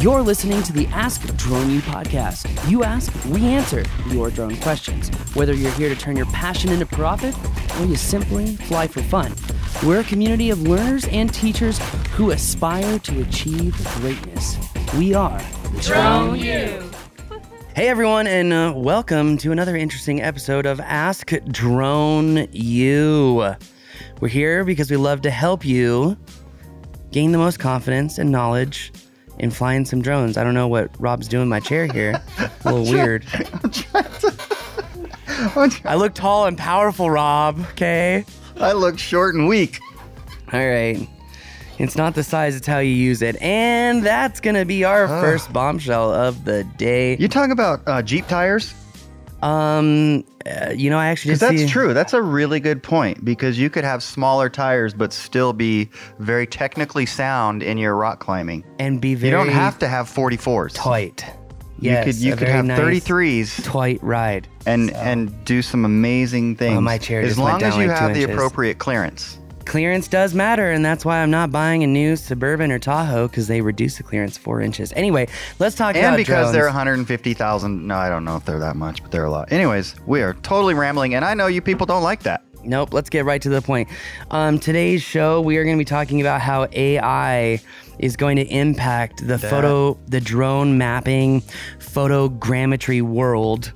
You're listening to the Ask Drone U podcast. You ask, we answer your drone questions. Whether you're here to turn your passion into profit or you simply fly for fun, we're a community of learners and teachers who aspire to achieve greatness. We are Drone U. Hey everyone, and uh, welcome to another interesting episode of Ask Drone U. We're here because we love to help you gain the most confidence and knowledge in flying some drones. I don't know what Rob's doing in my chair here. A little weird. I look tall and powerful, Rob. Okay. I look short and weak. All right. It's not the size, it's how you use it. And that's going to be our first bombshell of the day. You talking about uh, Jeep tires? Um, uh, you know, I actually that's see- true. That's a really good point because you could have smaller tires but still be very technically sound in your rock climbing. and be very you don't have to have 44s. tight. Yes, you could you could have nice 33s tight ride. and and do some amazing things. my chair as long as you like have the inches. appropriate clearance. Clearance does matter, and that's why I'm not buying a new Suburban or Tahoe because they reduce the clearance four inches. Anyway, let's talk about it. And about because drones. they're 150,000, no, I don't know if they're that much, but they're a lot. Anyways, we are totally rambling, and I know you people don't like that. Nope, let's get right to the point. Um, today's show, we are going to be talking about how AI is going to impact the photo, the drone mapping, photogrammetry world.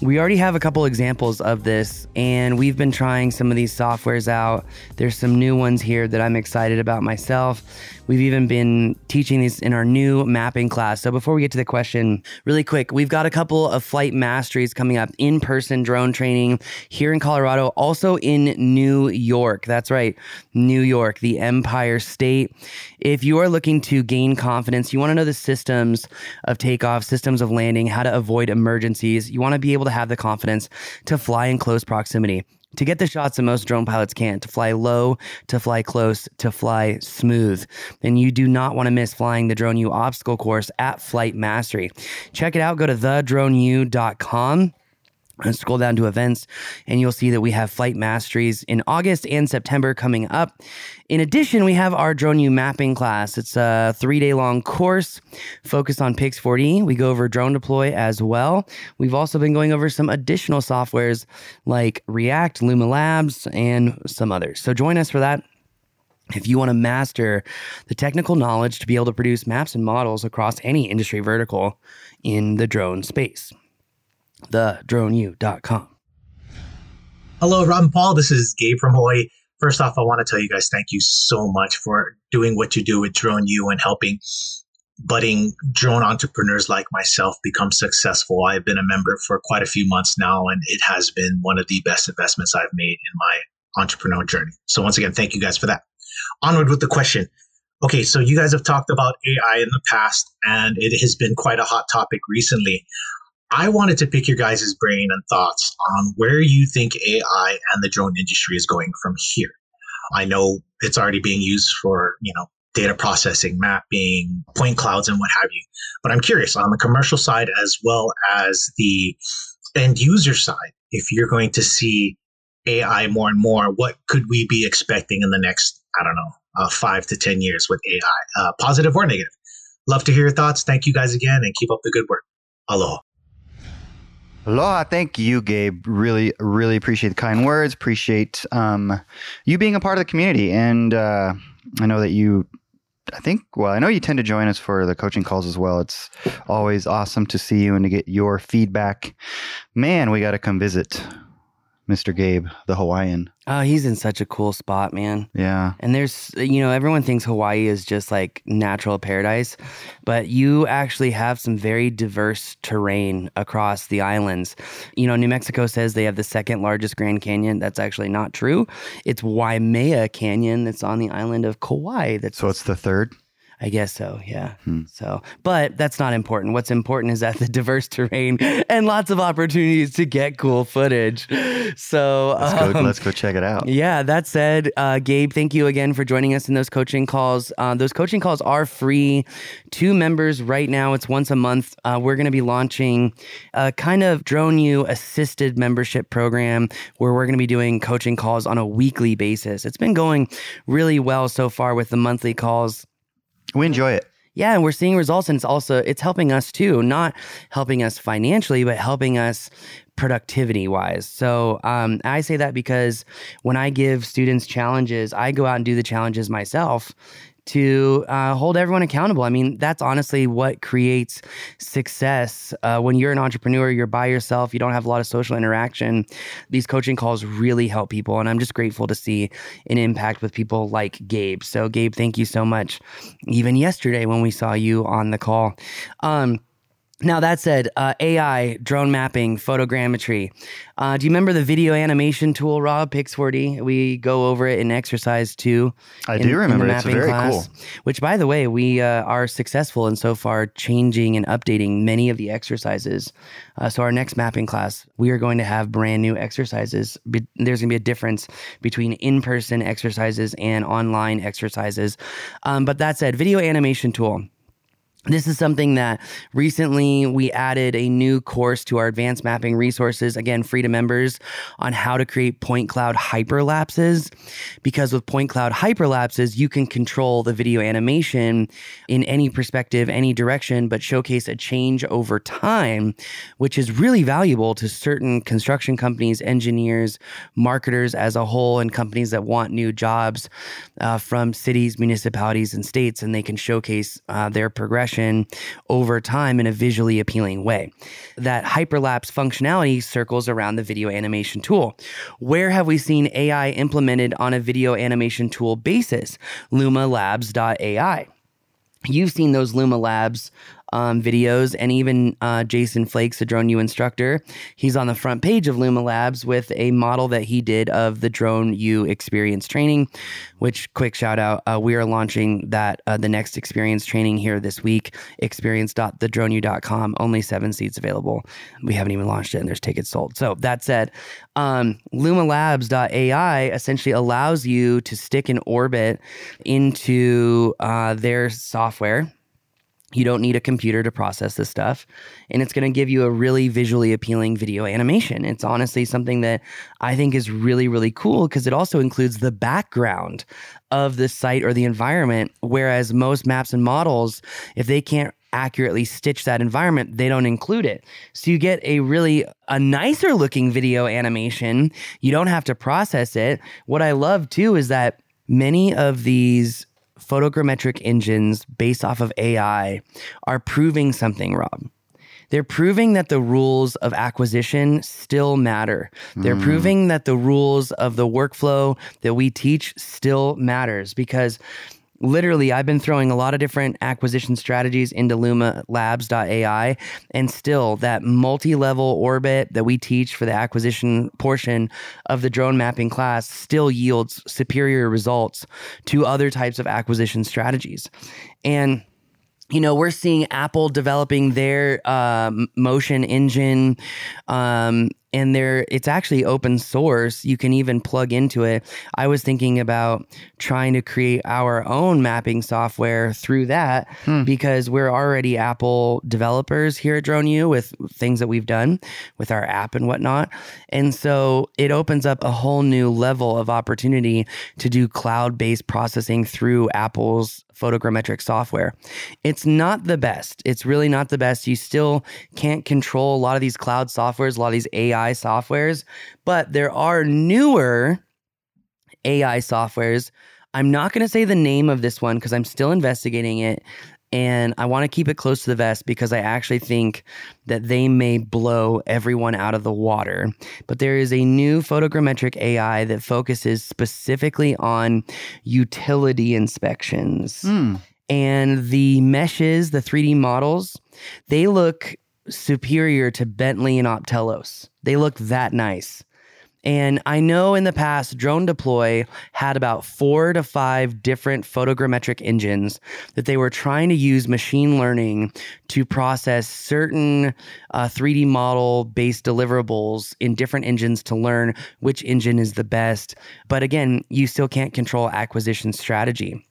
We already have a couple examples of this, and we've been trying some of these softwares out. There's some new ones here that I'm excited about myself. We've even been teaching these in our new mapping class. So before we get to the question, really quick, we've got a couple of flight masteries coming up in person drone training here in Colorado, also in New York. That's right, New York, the Empire State. If you are looking to gain confidence, you want to know the systems of takeoff, systems of landing, how to avoid emergencies, you want to be able to have the confidence to fly in close proximity to get the shots that most drone pilots can't, to fly low, to fly close, to fly smooth. And you do not want to miss flying the Drone U obstacle course at Flight Mastery. Check it out. Go to thedroneu.com and scroll down to events, and you'll see that we have flight masteries in August and September coming up. In addition, we have our Drone U mapping class. It's a three day long course focused on Pix4D. We go over drone deploy as well. We've also been going over some additional softwares like React, Luma Labs, and some others. So join us for that. If you want to master the technical knowledge to be able to produce maps and models across any industry vertical in the drone space thedroneu.com. Hello, Rob and Paul. This is Gabe from Hawaii. First off, I want to tell you guys thank you so much for doing what you do with Drone and helping budding drone entrepreneurs like myself become successful. I've been a member for quite a few months now, and it has been one of the best investments I've made in my entrepreneur journey. So, once again, thank you guys for that. Onward with the question. Okay, so you guys have talked about AI in the past, and it has been quite a hot topic recently. I wanted to pick your guys' brain and thoughts on where you think AI and the drone industry is going from here. I know it's already being used for, you know, data processing, mapping, point clouds, and what have you. But I'm curious on the commercial side as well as the end user side, if you're going to see AI more and more, what could we be expecting in the next, I don't know, uh, five to 10 years with AI, uh, positive or negative? Love to hear your thoughts. Thank you guys again and keep up the good work. Aloha. Aloha, thank you, Gabe. Really, really appreciate the kind words. Appreciate um, you being a part of the community, and uh, I know that you. I think. Well, I know you tend to join us for the coaching calls as well. It's always awesome to see you and to get your feedback. Man, we got to come visit Mr. Gabe, the Hawaiian. Oh, he's in such a cool spot, man. Yeah, And there's, you know, everyone thinks Hawaii is just like natural paradise, but you actually have some very diverse terrain across the islands. You know, New Mexico says they have the second largest Grand Canyon. That's actually not true. It's Waimea Canyon that's on the island of Kauai. That's so it's the third. I guess so, yeah. Hmm. So, but that's not important. What's important is that the diverse terrain and lots of opportunities to get cool footage. So, Let's go. um, let's go check it out. yeah, that said, uh, Gabe, thank you again for joining us in those coaching calls. Uh, those coaching calls are free to members right now. It's once a month. Uh, we're going to be launching a kind of Drone U assisted membership program where we're going to be doing coaching calls on a weekly basis. It's been going really well so far with the monthly calls. We enjoy it. yeah, and we're seeing results and it's also it's helping us too, not helping us financially, but helping us productivity wise. So um, I say that because when I give students challenges, I go out and do the challenges myself to uh, hold everyone accountable. I mean, that's honestly what creates success. Uh, when you're an entrepreneur, you're by yourself, you don't have a lot of social interaction. These coaching calls really help people. And I'm just grateful to see an impact with people like Gabe. So, Gabe, thank you so much. Even yesterday when we saw you on the call. Um, now, that said, uh, AI, drone mapping, photogrammetry. Uh, do you remember the video animation tool, Rob, Pix4D? We go over it in exercise two. I in, do remember. It's very class, cool. Which, by the way, we uh, are successful in so far changing and updating many of the exercises. Uh, so, our next mapping class, we are going to have brand new exercises. Be- there's going to be a difference between in person exercises and online exercises. Um, but that said, video animation tool. This is something that recently we added a new course to our advanced mapping resources, again, free to members, on how to create point cloud hyperlapses. Because with point cloud hyperlapses, you can control the video animation in any perspective, any direction, but showcase a change over time, which is really valuable to certain construction companies, engineers, marketers as a whole, and companies that want new jobs uh, from cities, municipalities, and states, and they can showcase uh, their progression over time in a visually appealing way. That hyperlapse functionality circles around the video animation tool. Where have we seen AI implemented on a video animation tool basis? LumaLabs.ai. You've seen those Luma Labs um, videos, and even uh, Jason Flakes, the Drone U instructor, he's on the front page of Luma Labs with a model that he did of the Drone U experience training. Which, quick shout out, uh, we are launching that uh, the next experience training here this week. Experience.thedroneu.com. Only seven seats available. We haven't even launched it, and there's tickets sold. So that said, um, LumaLabs.ai essentially allows you to stick an orbit into uh, their software you don't need a computer to process this stuff. And it's going to give you a really visually appealing video animation. It's honestly something that I think is really, really cool because it also includes the background of the site or the environment. Whereas most maps and models, if they can't accurately stitch that environment, they don't include it. So you get a really a nicer looking video animation. You don't have to process it. What I love too is that many of these photogrammetric engines based off of AI are proving something, Rob. They're proving that the rules of acquisition still matter. They're Mm. proving that the rules of the workflow that we teach still matters because literally I've been throwing a lot of different acquisition strategies into Luma Labs.ai and still that multi-level orbit that we teach for the acquisition portion of the drone mapping class still yields superior results to other types of acquisition strategies. And you know, we're seeing Apple developing their um, motion engine, um, and they're it's actually open source. You can even plug into it. I was thinking about trying to create our own mapping software through that hmm. because we're already Apple developers here at Drone U with things that we've done with our app and whatnot. And so it opens up a whole new level of opportunity to do cloud based processing through Apple's photogrammetric software. It's not the best. It's really not the best. You still can't control a lot of these cloud softwares, a lot of these AI softwares, but there are newer AI softwares. I'm not going to say the name of this one because I'm still investigating it. And I want to keep it close to the vest because I actually think that they may blow everyone out of the water. But there is a new photogrammetric AI that focuses specifically on utility inspections. Hmm. And the meshes, the 3D models, they look superior to Bentley and Optelos. They look that nice. And I know in the past, Drone Deploy had about four to five different photogrammetric engines that they were trying to use machine learning to process certain uh, 3D model based deliverables in different engines to learn which engine is the best. But again, you still can't control acquisition strategy.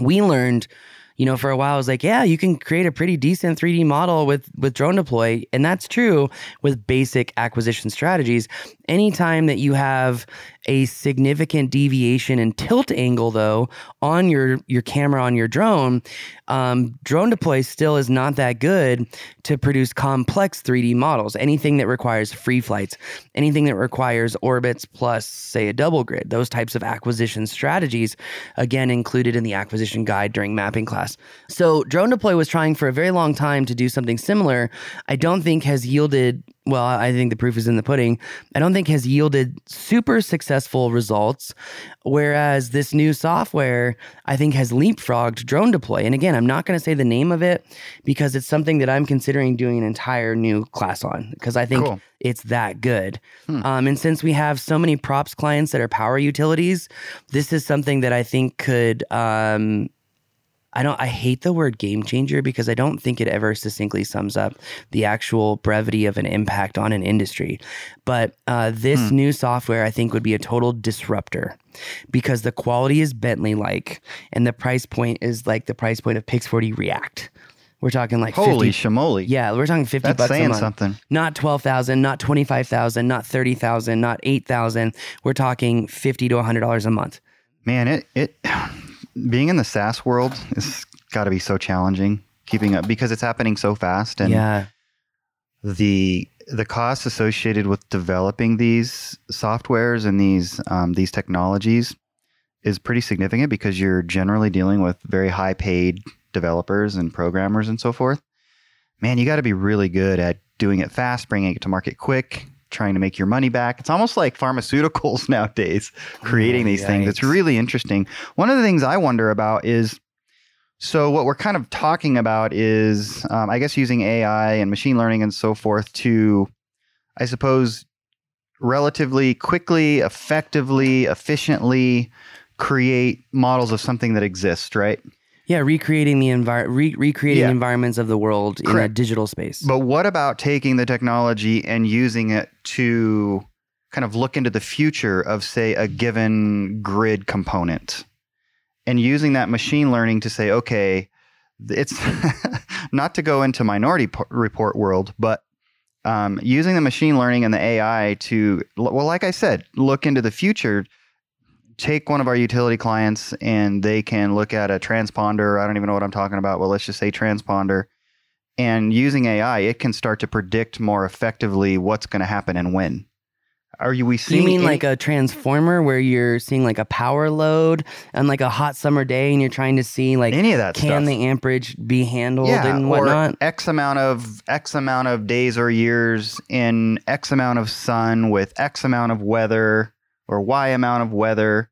We learned you know, for a while I was like, yeah, you can create a pretty decent 3D model with with drone deploy, and that's true with basic acquisition strategies. Anytime that you have a significant deviation and tilt angle though on your your camera on your drone, um, drone deploy still is not that good to produce complex 3D models. Anything that requires free flights, anything that requires orbits plus say a double grid, those types of acquisition strategies, again included in the acquisition guide during mapping class. So drone deploy was trying for a very long time to do something similar. I don't think has yielded well, I think the proof is in the pudding. I don't think has yielded super successful results. Whereas this new software, I think, has leapfrogged drone deploy. And again, I'm not going to say the name of it because it's something that I'm considering doing an entire new class on because I think Cool. it's that good. Um, and since we have so many props clients that are power utilities, this is something that I think could. Um, I don't I hate the word game changer because I don't think it ever succinctly sums up the actual brevity of an impact on an industry. But uh, this new software I think would be a total disruptor because the quality is Bentley like and the price point is like the price point of Pix4D React. We're talking like Holy 50, shamoly. yeah, we're talking 50 That's bucks a saying month. something. Not 12,000, not 25,000, not 30,000, not 8,000. We're talking 50 to $100 a month. Man, it it being in the SaaS world has got to be so challenging keeping up because it's happening so fast and yeah. the the costs associated with developing these softwares and these um, these technologies is pretty significant because you're generally dealing with very high paid developers and programmers and so forth. Man, you got to be really good at doing it fast, bringing it to market quick, trying to make your money back. It's almost like pharmaceuticals nowadays, creating Oh, these things. It's really interesting. One of the things I wonder about is so what we're kind of talking about is, um, I guess, using AI and machine learning and so forth to, I suppose, relatively quickly, effectively, efficiently create models of something that exists, right? Yeah, recreating the envir- re- recreating Yeah. environments of the world in a digital space. But what about taking the technology and using it to kind of look into the future of, say, a given grid component and using that machine learning to say, okay, it's not to go into minority report world, but um, using the machine learning and the AI to, well, like I said, look into the future. Take one of our utility clients and they can look at a transponder. I don't even know what I'm talking about. Well, let's just say transponder and using AI, it can start to predict more effectively what's going to happen and when. Are you we seeing? you mean any- like a transformer where you're seeing like a power load and like a hot summer day and you're trying to see like any of that can stuff? the amperage be handled yeah, and or whatnot? X amount of X amount of days or years in X amount of sun with X amount of weather or Y amount of weather,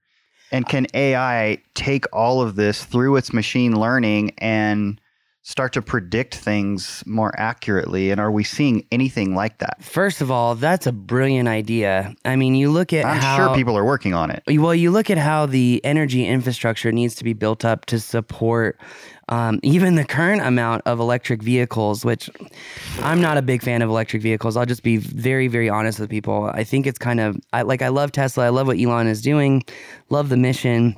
and can AI take all of this through its machine learning and start to predict things more accurately? And are we seeing anything like that? First of all, that's a brilliant idea. I mean, you look at I'm how sure people are working on it. Well, you look at how the energy infrastructure needs to be built up to support um, even the current amount of electric vehicles, which I'm not a big fan of electric vehicles. I'll just be very, very honest with people. I think it's kind of I, like I love Tesla. I love what Elon is doing, love the mission.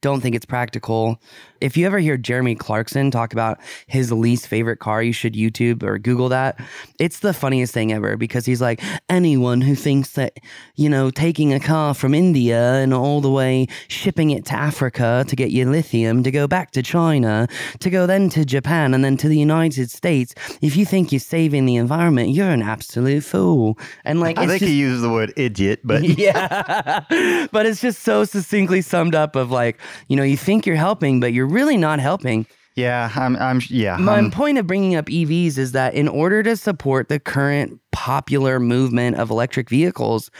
Don't think it's practical. If you ever hear Jeremy Clarkson talk about his least favorite car, you should YouTube or Google that. It's the funniest thing ever because he's like, anyone who thinks that, you know, taking a car from India and all the way shipping it to Africa to get your lithium, to go back to China, to go then to Japan and then to the United States, if you think you're saving the environment, you're an absolute fool. And like, I it's think just- he used the word idiot, but yeah. but it's just so succinctly summed up of like, you know, you think you're helping, but you're really not helping. yeah, I'm, I'm, yeah, My I'm- point of bringing up EVs is that in order to support the current popular movement of electric vehicles,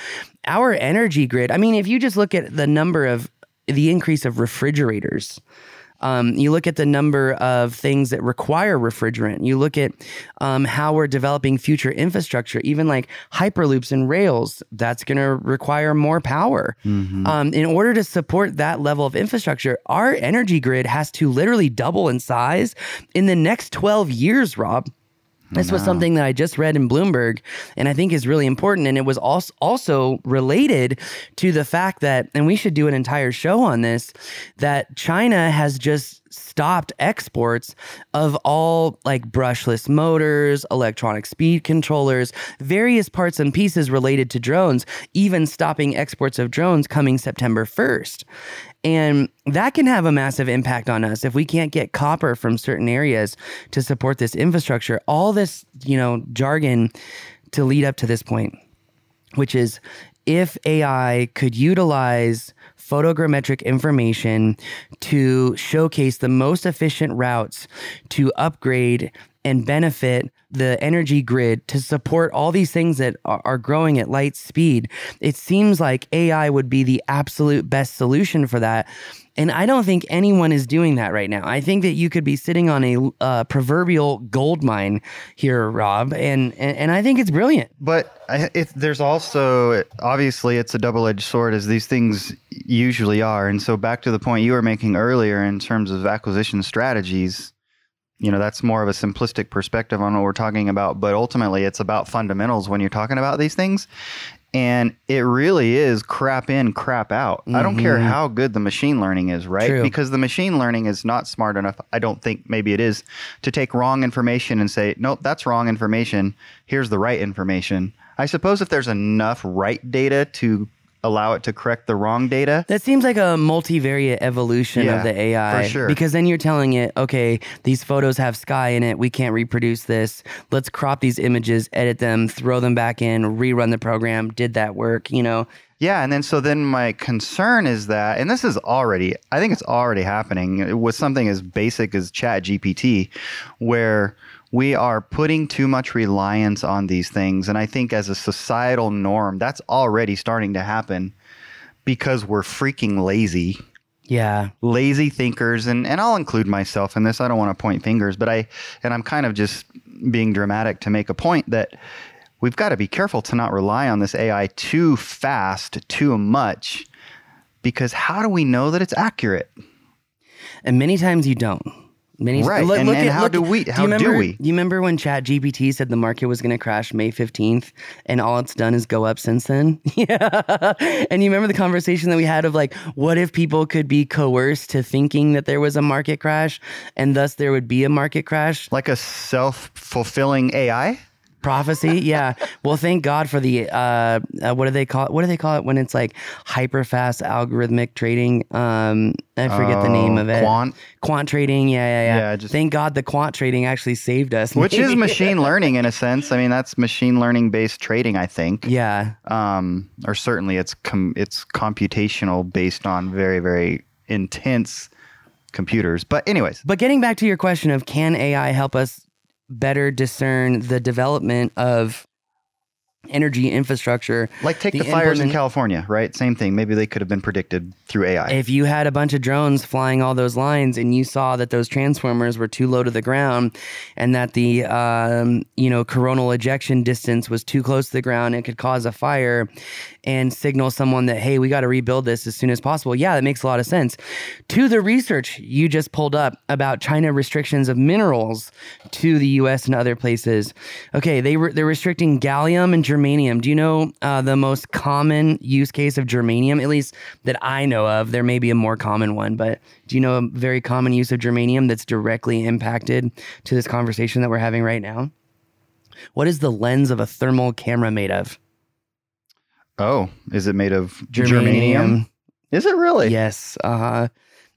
our energy grid, I mean, if you just look at the number of the increase of refrigerators, um, you look at the number of things that require refrigerant. You look at um, how we're developing future infrastructure, even like hyperloops and rails. That's going to require more power. Um, in order to support that level of infrastructure, our energy grid has to literally double in size in the next 12 years, Rob. This was something that I just read in Bloomberg and I think is really important. And it was also, also related to the fact that, and we should do an entire show on this, that China has just stopped exports of all like brushless motors, electronic speed controllers, various parts and pieces related to drones, even stopping exports of drones coming September 1st. And that can have a massive impact on us if we can't get copper from certain areas to support this infrastructure. All this, you know, jargon to lead up to this point, which is if AI could utilize photogrammetric information to showcase the most efficient routes to upgrade and benefit the energy grid to support all these things that are growing at light speed. It seems like AI would be the absolute best solution for that. And I don't think anyone is doing that right now. I think that you could be sitting on a uh, proverbial gold mine here, Rob, and, and, and I think it's brilliant. But there's also obviously it's a double-edged sword, as these things usually are. And so back to the point you were making earlier in terms of acquisition strategies, you know that's more of a simplistic perspective on what we're talking about but ultimately it's about fundamentals when you're talking about these things and it really is crap in crap out mm-hmm. i don't care mm-hmm. how good the machine learning is right True. because the machine learning is not smart enough i don't think maybe it is to take wrong information and say nope that's wrong information here's the right information i suppose if there's enough right data to allow it to correct the wrong data. That seems like a multivariate evolution yeah, of the AI. For sure. Because then you're telling it, okay, these photos have sky in it. We can't reproduce this. Let's crop these images, edit them, throw them back in, rerun the program. Did that work? You know? Yeah, and then so then my concern is that, and this is already, I think it's already happening with something as basic as Chat GPT, where we are putting too much reliance on these things. And I think as a societal norm, that's already starting to happen because we're freaking lazy. Yeah. Lazy thinkers. And, and I'll include myself in this. I don't want to point fingers, but I, and I'm kind of just being dramatic to make a point that we've got to be careful to not rely on this AI too fast, too much, because how do we know that it's accurate? And many times you don't. Many, right. Look, and, look and at, how do we? How do, do, we? Do you remember when Chat GPT said the market was going to crash May 15th and all it's done is go up since then? yeah. And you remember the conversation that we had of like, what if people could be coerced to thinking that there was a market crash and thus there would be a market crash? Like a self fulfilling AI? Prophecy? Yeah. Well thank god for the uh, uh, what do they call it what do they call it when it's like hyper fast algorithmic trading? Um i forget uh, the name of it. quant? Quant trading. Yeah yeah yeah, yeah just, thank god the quant trading actually saved us which is machine learning in a sense. I mean that's machine learning based trading i think. Yeah. Um or certainly it's com- it's computational based on very very intense computers. But anyways. But getting back to your question of can ai help us better discern the development of energy infrastructure. Like take the, the fires in California, right? Same thing. Maybe they could have been predicted through AI. If you had a bunch of drones flying all those lines and you saw that those transformers were too low to the ground and that the um, you know coronal ejection distance was too close to the ground, it could cause a fire and signal someone that hey, we got to rebuild this as soon as possible. Yeah, that makes a lot of sense. To the research you just pulled up about China restrictions of minerals to the U.S. and other places. Okay, they were they're restricting gallium and germanium. Do you know uh, the most common use case of germanium? At least that I know of. There may be a more common one, but do you know a very common use of germanium that's directly impacted to this conversation that we're having right now? What is the lens of a thermal camera made of? Oh, is it made of germanium? germanium? Is it really? Yes. Uh,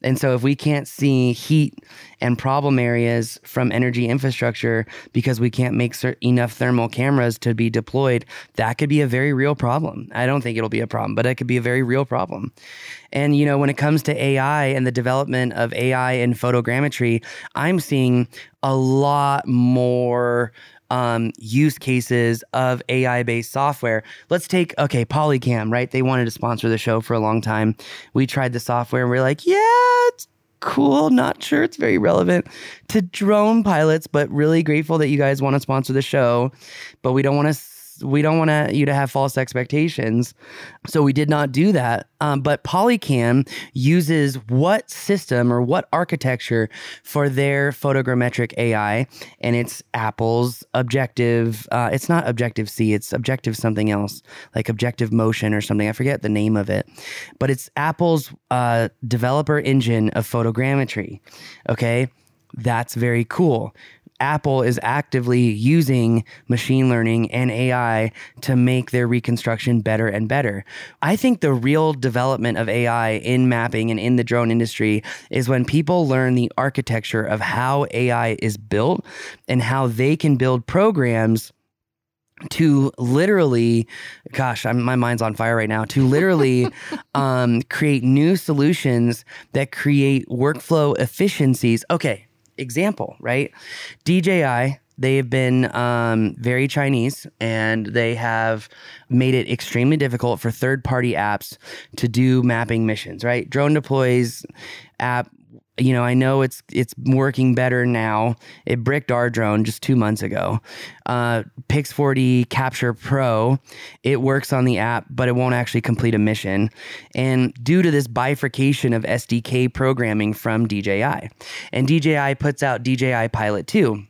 and so, if we can't see heat and problem areas from energy infrastructure because we can't make enough thermal cameras to be deployed, that could be a very real problem. I don't think it'll be a problem, but it could be a very real problem. And, you know, when it comes to AI and the development of AI and photogrammetry, I'm seeing a lot more um, use cases of AI based software. Let's take, okay, Polycam, right? They wanted to sponsor the show for a long time. We tried the software and we are like, yeah, it's cool. Not sure it's very relevant to drone pilots, but really grateful that you guys want to sponsor the show. But we don't want to we don't want you to have false expectations. So we did not do that. Um, but Polycam uses what system or what architecture for their photogrammetric AI, and it's Apple's Objective. Uh, it's not Objective C. It's Objective something else, like Objective Motion or something. I forget the name of it, but it's Apple's uh, developer engine of photogrammetry. Okay, that's very cool. Apple is actively using machine learning and AI to make their reconstruction better and better. I think the real development of AI in mapping and in the drone industry is when people learn the architecture of how AI is built and how they can build programs to literally gosh I'm, my mind's on fire right now to literally um, create new solutions that create workflow efficiencies okay example, right? DJI, they have been um, very Chinese and they have made it extremely difficult for third party apps to do mapping missions, right? Drone Deploys app you know, I know it's it's working better now. It bricked our drone just two months ago. Uh, Pix4D Capture Pro, it works on the app, but it won't actually complete a mission. And due to this bifurcation of SDK programming from DJI, and DJI puts out DJI Pilot 2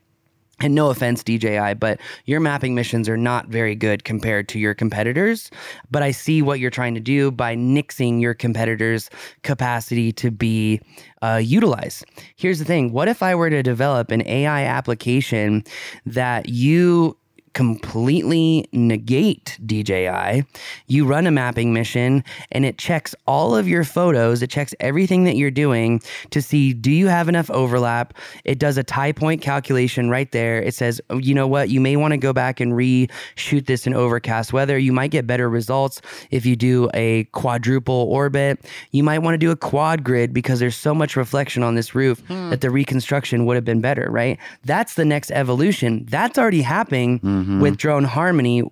and no offense, DJI, but your mapping missions are not very good compared to your competitors. But I see what you're trying to do by nixing your competitors' capacity to be uh, utilized. Here's the thing what if I were to develop an AI application that you completely negate DJI. You run a mapping mission and it checks all of your photos, it checks everything that you're doing to see do you have enough overlap. It does a tie point calculation right there. It says, oh, you know what, you may want to go back and reshoot this in overcast weather. You might get better results if you do a quadruple orbit. You might want to do a quad grid because there's so much reflection on this roof hmm. that the reconstruction would have been better, right? That's the next evolution. That's already happening. Mm mm-hmm. with Drone Harmony.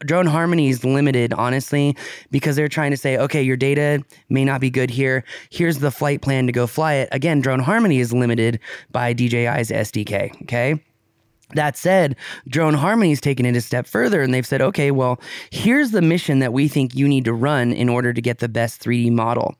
Drone Harmony is limited, honestly, because they're trying to say, okay, your data may not be good here. Here's the flight plan to go fly it. Again, Drone Harmony is limited by DJI's SDK. Okay. That said, Drone harmony Harmony's taken it a step further and they've said, okay, well, here's the mission that we think you need to run in order to get the best 3D model.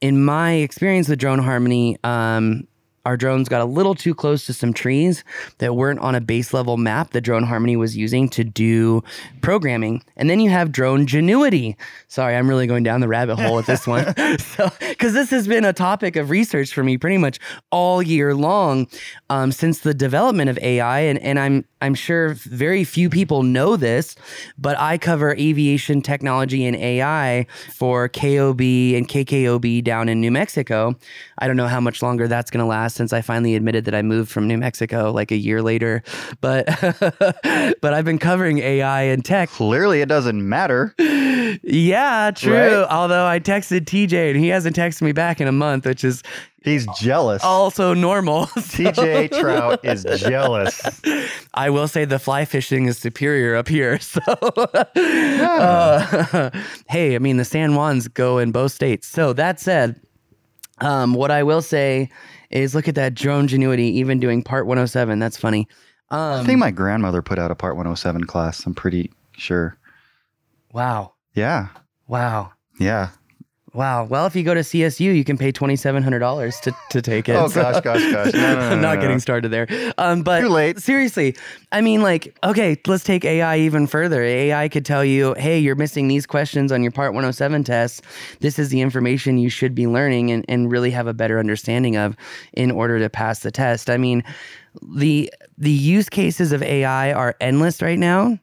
In my experience with Drone Harmony, um, our drones got a little too close to some trees that weren't on a base level map that Drone Harmony was using to do programming. And then you have Drone Genuity. Sorry, I'm really going down the rabbit hole with this one. so, because this has been a topic of research for me pretty much all year long um, since the development of AI. And, and I'm I'm sure very few people know this, but I cover aviation technology and AI for KOB and KKOB down in New Mexico. I don't know how much longer that's going to last since I finally admitted that I moved from New Mexico like a year later. But but I've been covering AI and tech. Clearly, it doesn't matter. Yeah, true. Right? Although I texted TJ and he hasn't texted me back in a month, which is He's jealous. Also normal. TJ Trout is jealous. I will say the fly fishing is superior up here. So, yeah. uh, hey, I mean, the San Juans go in both states. So, that said, um, what I will say is look at that drone genuity, even doing part 107. That's funny. Um, I think my grandmother put out a part 107 class. I'm pretty sure. Wow. Yeah. Wow. Yeah. Wow. Well, if you go to CSU, you can pay twenty seven hundred dollars to to take it. Oh gosh, gosh, gosh! No, no, no, I'm not getting started there. Um, but too late. Seriously, I mean, like, okay, let's take AI even further. AI could tell you, hey, you're missing these questions on your Part 107 test. This is the information you should be learning and and really have a better understanding of in order to pass the test. I mean, the the use cases of AI are endless right now.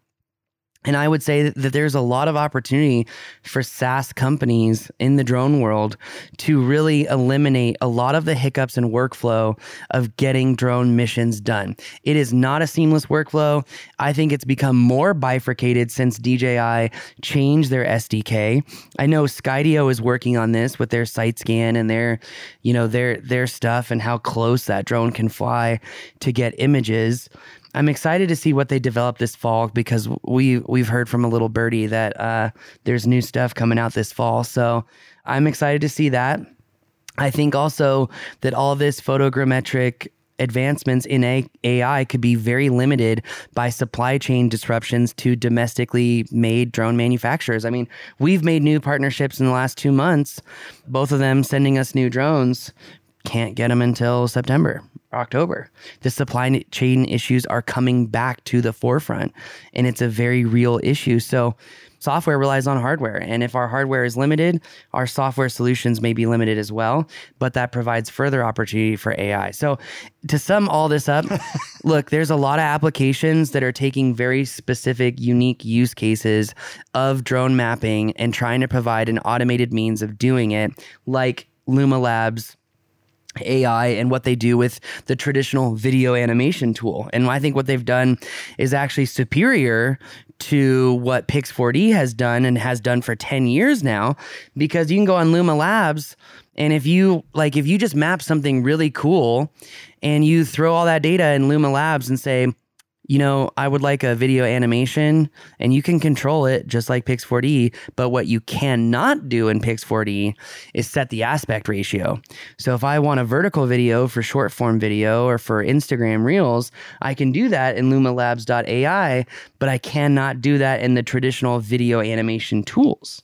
And I would say that there's a lot of opportunity for SaaS companies in the drone world to really eliminate a lot of the hiccups and workflow of getting drone missions done. It is not a seamless workflow. I think it's become more bifurcated since DJI changed their SDK. I know Skydio is working on this with their site scan and their, you know, their their stuff and how close that drone can fly to get images. I'm excited to see what they develop this fall because we we've heard from a little birdie that uh, there's new stuff coming out this fall. So I'm excited to see that. I think also that all this photogrammetric advancements in AI could be very limited by supply chain disruptions to domestically made drone manufacturers. I mean, we've made new partnerships in the last two months, both of them sending us new drones. Can't get them until September, October. The supply chain issues are coming back to the forefront, and it's a very real issue. So, software relies on hardware. And if our hardware is limited, our software solutions may be limited as well, but that provides further opportunity for AI. So, to sum all this up, look, there's a lot of applications that are taking very specific, unique use cases of drone mapping and trying to provide an automated means of doing it, like Luma Labs AI and what they do with the traditional video animation tool. And I think what they've done is actually superior to what Pix4D has done and has done for 10 years now because you can go on Luma Labs and if you like if you just map something really cool and you throw all that data in Luma Labs and say you know, I would like a video animation and you can control it just like Pix4D. But what you cannot do in Pix4D is set the aspect ratio. So if I want a vertical video for short form video or for Instagram Reels, I can do that in lumalabs.ai, but I cannot do that in the traditional video animation tools.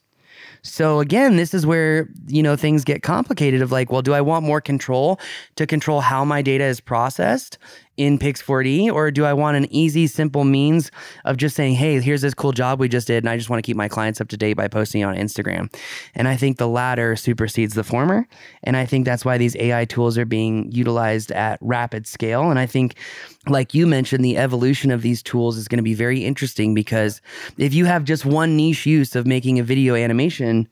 So again, this is where, you know, things get complicated of like, well, do I want more control to control how my data is processed in Pix4D or do I want an easy, simple means of just saying, hey, here's this cool job we just did, and I just want to keep my clients up to date by posting on Instagram? And I think the latter supersedes the former. And I think that's why these AI tools are being utilized at rapid scale. And I think, like you mentioned, the evolution of these tools is going to be very interesting because if you have just one niche use of making a video animation,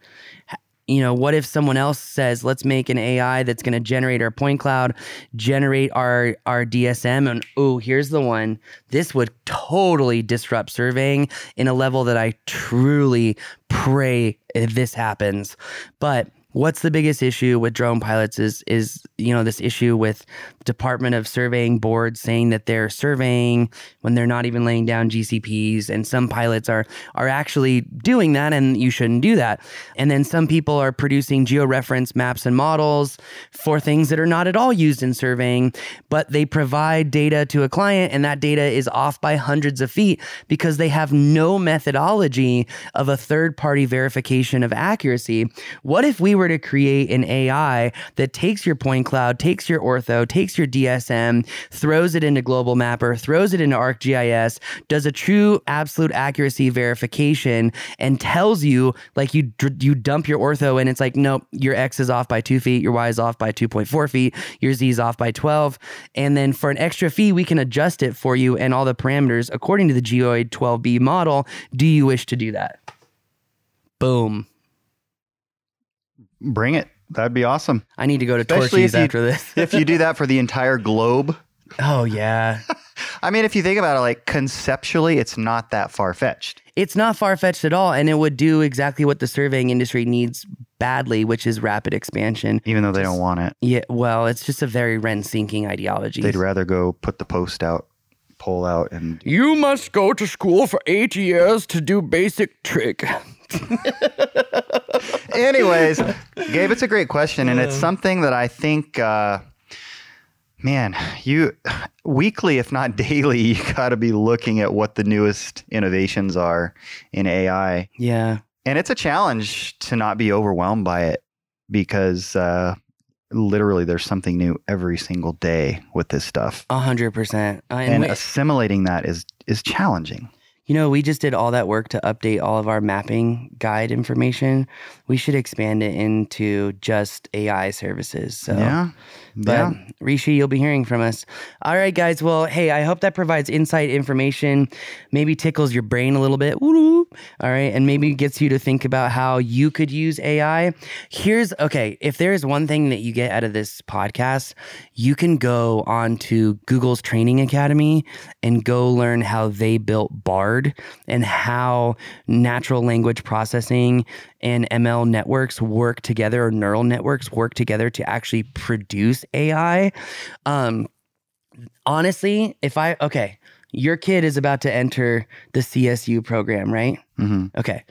you know, what if someone else says, let's make an AI that's going to generate our point cloud, generate our our DSM, and oh, here's the one. This would totally disrupt surveying in a level that I truly pray this happens. But what's the biggest issue with drone pilots is is you know this issue with department of surveying Board saying that they're surveying when they're not even laying down gcps and some pilots are are actually doing that and you shouldn't do that. And then some people are producing georeference maps and models for things that are not at all used in surveying but they provide data to a client and that data is off by hundreds of feet because they have no methodology of a third party verification of accuracy. What if we were to create an AI that takes your point cloud, takes your ortho, takes your DSM, throws it into Global Mapper, throws it into ArcGIS, does a true absolute accuracy verification, and tells you like you you dump your ortho and it's like nope, your X is off by two feet, your Y is off by two point four feet, your Z is off by twelve, and then for an extra fee we can adjust it for you and all the parameters according to the Geoid 12B model. Do you wish to do that? Boom. Bring it. That'd be awesome. I need to go to Especially Torchy's you- after this. if you do that for the entire globe. oh yeah. I mean, if you think about it, like conceptually, it's not that far fetched. It's not far fetched at all, and it would do exactly what the surveying industry needs badly, which is rapid expansion. Even though they don't want it, Yeah, well, it's just a very rent sinking ideology. they'd rather go put the post out, pull out, and you must go to school for eight years to do basic trick. Anyways, Gabe, it's a great question, and it's something that I think, uh, man, you weekly, if not daily, you got to be looking at what the newest innovations are in AI, Yeah, and it's a challenge to not be overwhelmed by it because uh, literally there's something new every single day with this stuff, a hundred percent. Uh, And and assimilating that is is challenging. You know, we just did all that work to update all of our mapping guide information. We should expand it into just AI services. So, yeah, but yeah. Rishi, you'll be hearing from us. All right, guys. Well, hey, I hope that provides insight information, maybe tickles your brain a little bit. Woo-hoo. All right, and maybe gets you to think about how you could use AI. Here's okay, if there is one thing that you get out of this podcast, you can go on to Google's Training Academy and go learn how they built Bard and how natural language processing and ML networks work together or neural networks work together to actually produce AI. Um, honestly, if I, okay, your kid is about to enter the CSU program, right? hmm Okay.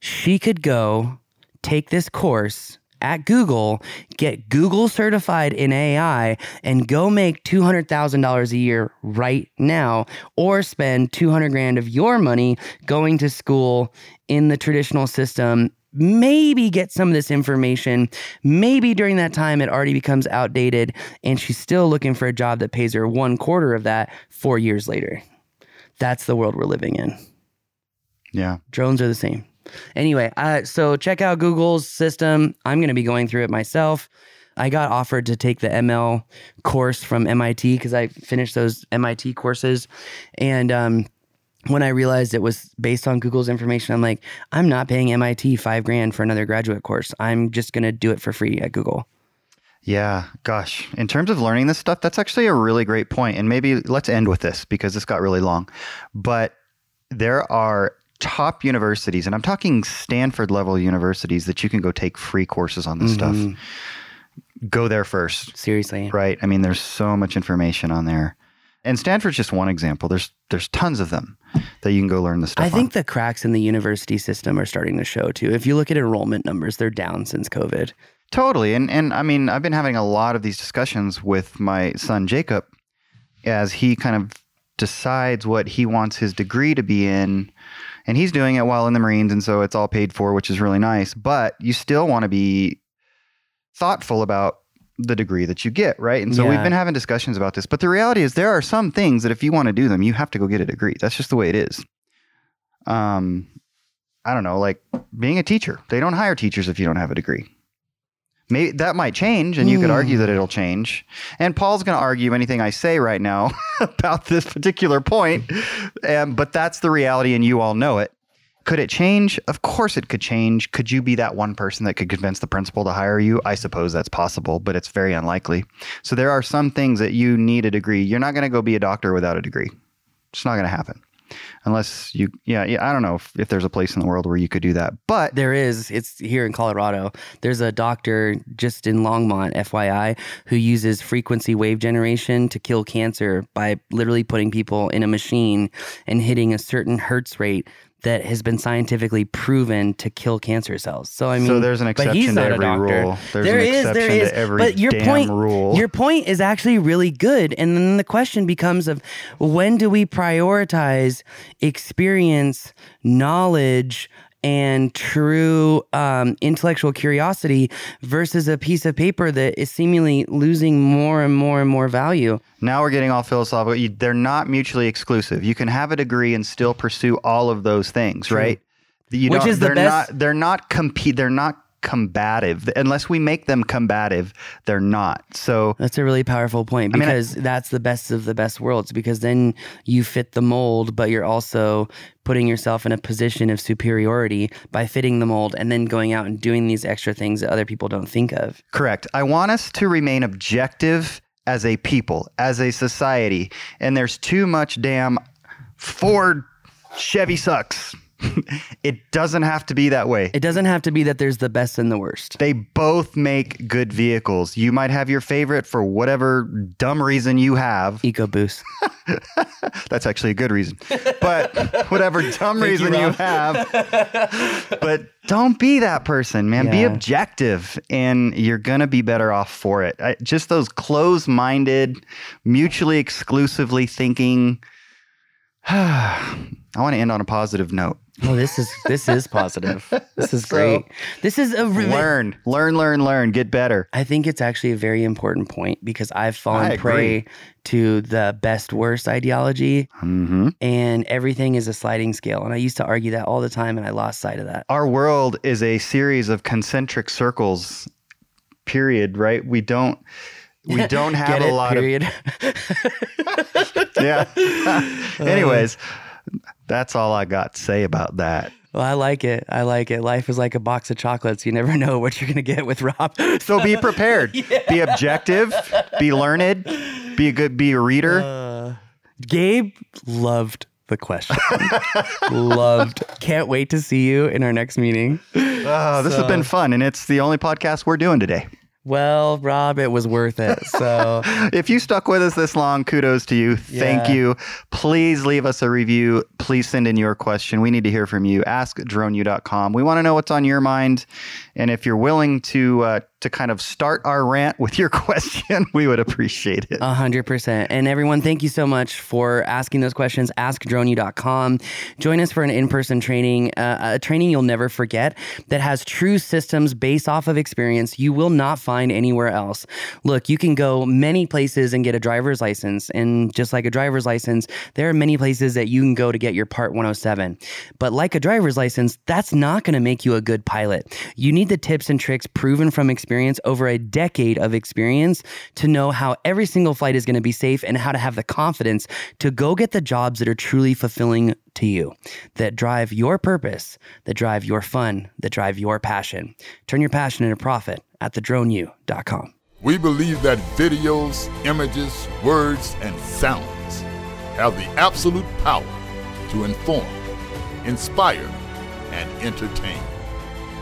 She could go take this course at Google, get Google certified in AI, and go make $200,000 a year right now, or spend 200 grand of your money going to school in the traditional system. Maybe get some of this information. Maybe during that time it already becomes outdated and she's still looking for a job that pays her one quarter of that four years later. That's the world we're living in. Yeah. Drones are the same. Anyway, uh, so check out Google's system. I'm going to be going through it myself. I got offered to take the ML course from MIT because I finished those MIT courses. And um, when I realized it was based on Google's information, I'm like, I'm not paying MIT five grand for another graduate course. I'm just going to do it for free at Google. Yeah, gosh. In terms of learning this stuff, that's actually a really great point. And maybe let's end with this because this got really long. But there are top universities, and I'm talking Stanford level universities that you can go take free courses on this Mhm. stuff. Go there first, Seriously. right? I mean, there's so much information on there. And Stanford's just one example. There's there's tons of them that you can go learn the stuff. I think on. the cracks in the university system are starting to show too. If you look at enrollment numbers, they're down since COVID. Totally. And and I mean, I've been having a lot of these discussions with my son Jacob as he kind of decides what he wants his degree to be in. And he's doing it while in the Marines and so it's all paid for, which is really nice, but you still want to be thoughtful about the degree that you get, right? And so we've been having discussions about this, but the reality is there are some things that if you want to do them, you have to go get a degree. That's just the way it is. Um I don't know, like being a teacher. They don't hire teachers if you don't have a degree. Maybe that might change, and you could argue that it'll change. And Paul's going to argue anything I say right now about this particular point, um, but that's the reality, and you all know it. Could it change? Of course, it could change. Could you be that one person that could convince the principal to hire you? I suppose that's possible, but it's very unlikely. So there are some things that you need a degree. You're not going to go be a doctor without a degree. It's not going to happen unless you, yeah, yeah. I don't know if, if there's a place in the world where you could do that, but There is. It's here in Colorado. There's a doctor just in Longmont, FYI, who uses frequency wave generation to kill cancer by literally putting people in a machine and hitting a certain hertz rate that has been scientifically proven to kill cancer cells. So I mean, so there's an exception to every rule. There's There is, there is. but your point, rule. your point is actually really good. And then the question becomes of when do we prioritize experience, knowledge, and true um, intellectual curiosity versus a piece of paper that is seemingly losing more and more and more value. Now we're getting all philosophical. You, they're not mutually exclusive. You can have a degree and still pursue all of those things, right? You Which is the they're best- Not, they're not compete. They're not combative unless we make them combative. They're not. So That's a really powerful point I mean, I- because that's the best of the best worlds because then you fit the mold, but you're also putting yourself in a position of superiority by fitting the mold and then going out and doing these extra things that other people don't think of. Correct. I want us to remain objective as a people, as a society. And there's too much damn Ford Chevy sucks. it doesn't have to be that way. It doesn't have to be that there's the best and the worst. They both make good vehicles. You might have your favorite for whatever dumb reason you have. EcoBoost. That's actually a good reason. But whatever dumb Thank you, reason you, have. But don't be that person, man. Be objective and you're going to be better off for it. I, just those closed minded, mutually exclusively thinking. I want to end on a positive note. Oh, this is this is positive. This is So- great. This is a really Learn, learn, learn, learn, get better. I think it's actually a very important point because I've fallen prey to the best worst ideology hmm and everything is a sliding scale. And I used to argue that all the time and I lost sight of that. Our world is a series of concentric circles, period, right? We don't. We don't have Get a it? lot Period. of yeah. Anyways, that's all I got to say about that. well, I like it. I like it. Life is like a box of chocolates. You never know what you're gonna get with Rob. So be prepared. Be objective. Be learned. Be a good. Be a reader. Uh, Gabe loved the question. loved. Can't wait to see you in our next meeting. Oh, this has been fun, and it's the only podcast we're doing today. Well, Rob, it was worth it. So if you stuck with us this long, kudos to you. Thank Yeah. you. Please leave us a review. Please send in your question. We need to hear from you. AskDroneU.com. We want to know what's on your mind. And if you're willing to uh, to kind of start our rant with your question, we would appreciate it. A hundred percent. And everyone, thank you so much for asking those questions. AskDroneU.com. Join us for an in-person training, uh, a training you'll never forget that has true systems based off of experience you will not find anywhere else. Look, you can go many places and get a driver's license. And just like a driver's license, there are many places that you can go to get your part 107. But like a driver's license, that's not going to make you a good pilot. You need the tips and tricks proven from experience over a decade of experience to know how every single flight is going to be safe and how to have the confidence to go get the jobs that are truly fulfilling to you, that drive your purpose, that drive your fun, that drive your passion. Turn your passion into profit at thedroneu.com. We believe that videos, images, words, and sounds have the absolute power to inform, inspire, and entertain.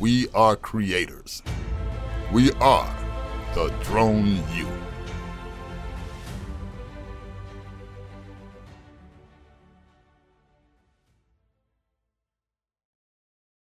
We are creators. We are the Drone U.